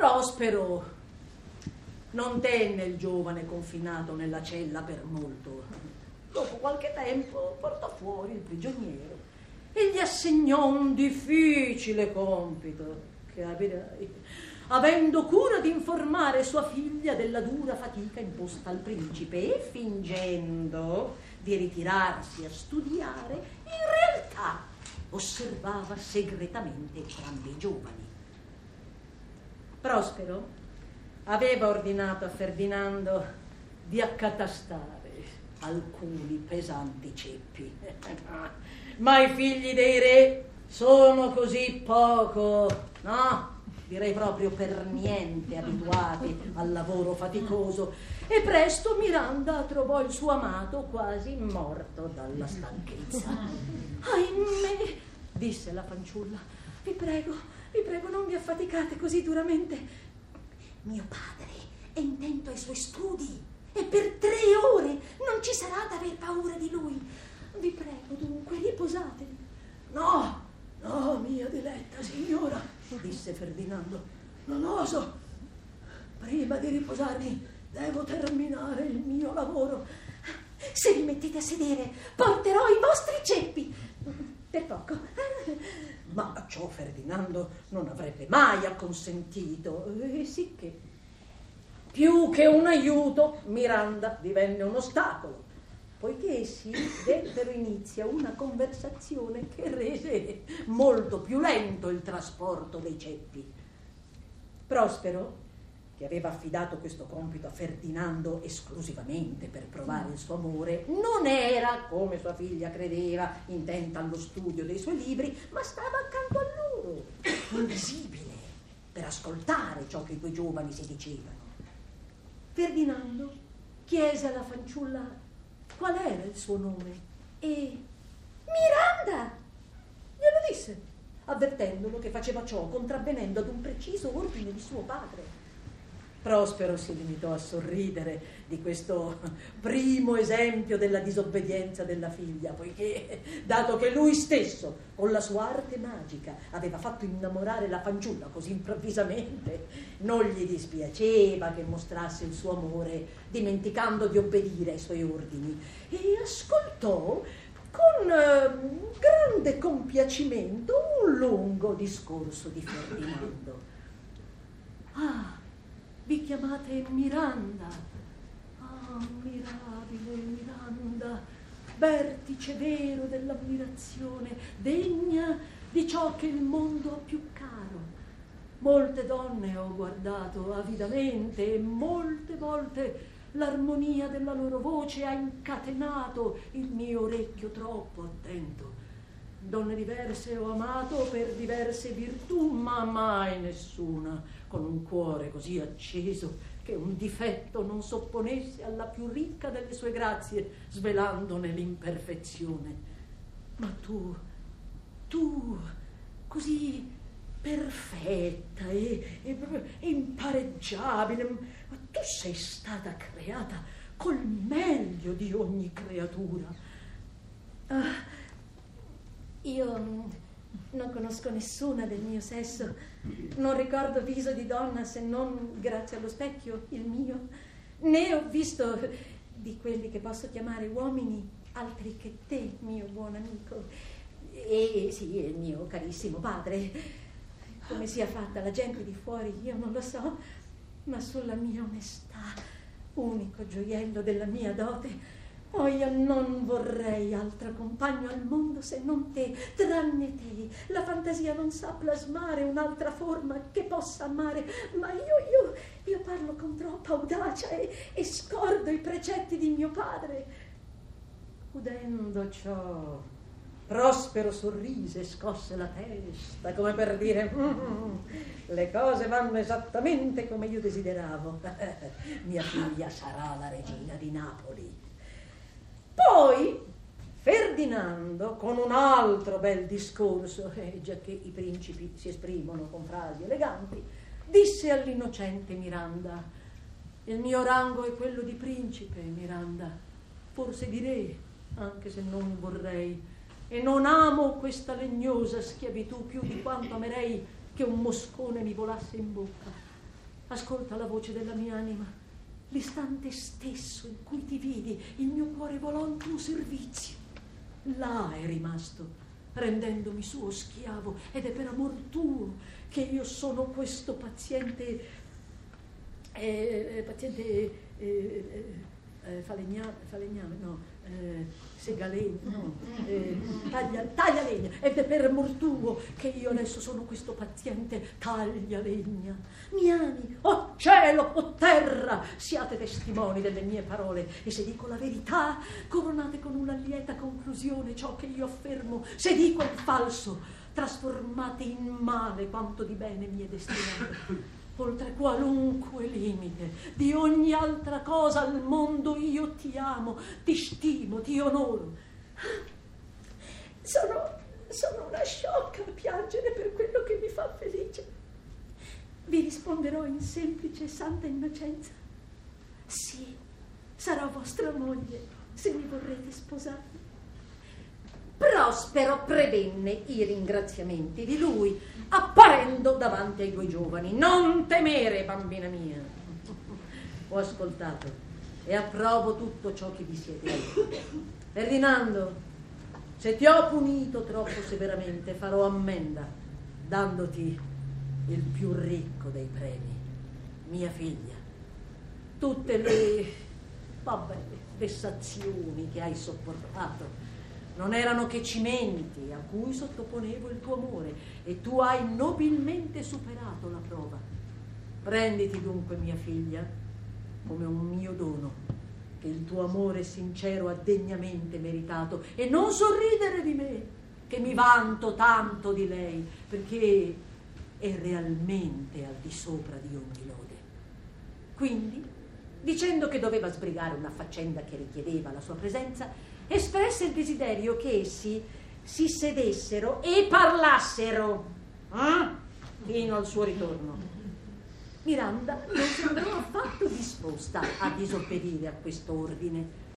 Prospero non tenne il giovane confinato nella cella per molto. Dopo qualche tempo portò fuori il prigioniero e gli assegnò un difficile compito, capirai, avendo cura di informare sua figlia della dura fatica imposta al principe e fingendo di ritirarsi a studiare, in realtà osservava segretamente entrambi i giovani. Prospero aveva ordinato a Ferdinando di accatastare alcuni pesanti ceppi. Ma i figli dei re sono così poco, no? Direi proprio per niente abituati al lavoro faticoso. E presto Miranda trovò il suo amato quasi morto dalla stanchezza. Ahimè, disse la fanciulla, vi prego, vi prego, non vi affaticate così duramente. Mio padre è intento ai suoi studi e per tre ore non ci sarà da aver paura di lui. Vi prego dunque, riposatevi. No, no, mia diletta signora, disse Ferdinando, non oso. Prima di riposarmi devo terminare il mio lavoro. Se vi mettete a sedere, porterò i vostri ceppi. Per poco. Ma ciò Ferdinando non avrebbe mai acconsentito, e sì che più che un aiuto Miranda divenne un ostacolo, poiché essi dettero inizio a una conversazione che rese molto più lento il trasporto dei ceppi. Prospero, che aveva affidato questo compito a Ferdinando esclusivamente per provare il suo amore, non era, come sua figlia credeva, intenta allo studio dei suoi libri, ma stava accanto a loro, invisibile, per ascoltare ciò che i due giovani si dicevano. Ferdinando chiese alla fanciulla qual era il suo nome e Miranda glielo disse, avvertendolo che faceva ciò contravvenendo ad un preciso ordine di suo padre. Prospero si limitò a sorridere di questo primo esempio della disobbedienza della figlia, poiché, dato che lui stesso, con la sua arte magica, aveva fatto innamorare la fanciulla così improvvisamente, non gli dispiaceva che mostrasse il suo amore, dimenticando di obbedire ai suoi ordini, e ascoltò con eh, grande compiacimento un lungo discorso di Ferdinando. Vi chiamate Miranda. Ah, mirabile Miranda, vertice vero dell'ammirazione, degna di ciò che il mondo ha più caro. Molte donne ho guardato avidamente e molte volte l'armonia della loro voce ha incatenato il mio orecchio troppo attento. Donne diverse ho amato per diverse virtù, ma mai nessuna con un cuore così acceso che un difetto non s'opponesse alla più ricca delle sue grazie, svelandone l'imperfezione. Ma tu, tu, così perfetta e, e, e impareggiabile, ma tu sei stata creata col meglio di ogni creatura. Ah, io non conosco nessuna del mio sesso, non ricordo viso di donna se non grazie allo specchio, il mio, né ho visto di quelli che posso chiamare uomini altri che te, mio buon amico, e sì, il mio carissimo padre. Come sia fatta la gente di fuori, io non lo so, ma sulla mia onestà, unico gioiello della mia dote, Oh, io non vorrei altro compagno al mondo se non te, tranne te. La fantasia non sa plasmare un'altra forma che possa amare, ma io, io, io parlo con troppa audacia e, e scordo i precetti di mio padre. Udendo ciò, Prospero sorrise e scosse la testa come per dire mm, le cose vanno esattamente come io desideravo. Mia figlia sarà la regina di Napoli. Poi Ferdinando, con un altro bel discorso, eh, già che i principi si esprimono con frasi eleganti, disse all'innocente Miranda, il mio rango è quello di principe, Miranda, forse di re, anche se non vorrei, e non amo questa legnosa schiavitù più di quanto amerei che un moscone mi volasse in bocca. ascolta la voce della mia anima. L'istante stesso in cui ti vidi, il mio cuore volò in tuo servizio. Là è rimasto, rendendomi suo schiavo, ed è per amor tuo che io sono questo paziente, eh, eh paziente eh, eh, eh falegname, falegname, no, eh, segalegno, no, taglia, taglia, legna, ed è per amor tuo che io adesso sono questo paziente taglia legna. Mi ami, oh cielo, oh terra, siate testimoni delle mie parole. E se dico la verità, coronate con una lieta conclusione ciò che io affermo, se dico il falso, trasformate in male quanto di bene mi è destinato. Oltre qualunque limite di ogni altra cosa al mondo io ti amo, ti stimo, ti onoro. Sono, sono una sciocca a piangere per quello che mi fa risponderò in semplice e santa innocenza. Sì, sarò vostra moglie se mi vorrete sposare. Prospero prevenne i ringraziamenti di lui, apparendo davanti ai due giovani. Non temere, bambina mia. Ho ascoltato e approvo tutto ciò che vi siete detto. Ferdinando, se ti ho punito troppo severamente, farò ammenda, dandoti il più ricco dei premi, mia figlia. Tutte le vabbè, vessazioni che hai sopportato non erano che cimenti a cui sottoponevo il tuo amore e tu hai nobilmente superato la prova. Prenditi dunque, mia figlia, come un mio dono, che il tuo amore sincero ha degnamente meritato, e non sorridere di me, che mi vanto tanto di lei, perché è realmente al di sopra di ogni lode. Quindi, dicendo che doveva sbrigare una faccenda che richiedeva la sua presenza, espresse il desiderio che essi si sedessero e parlassero eh? fino al suo ritorno. Miranda non sembrò affatto disposta a disobbedire a questo ordine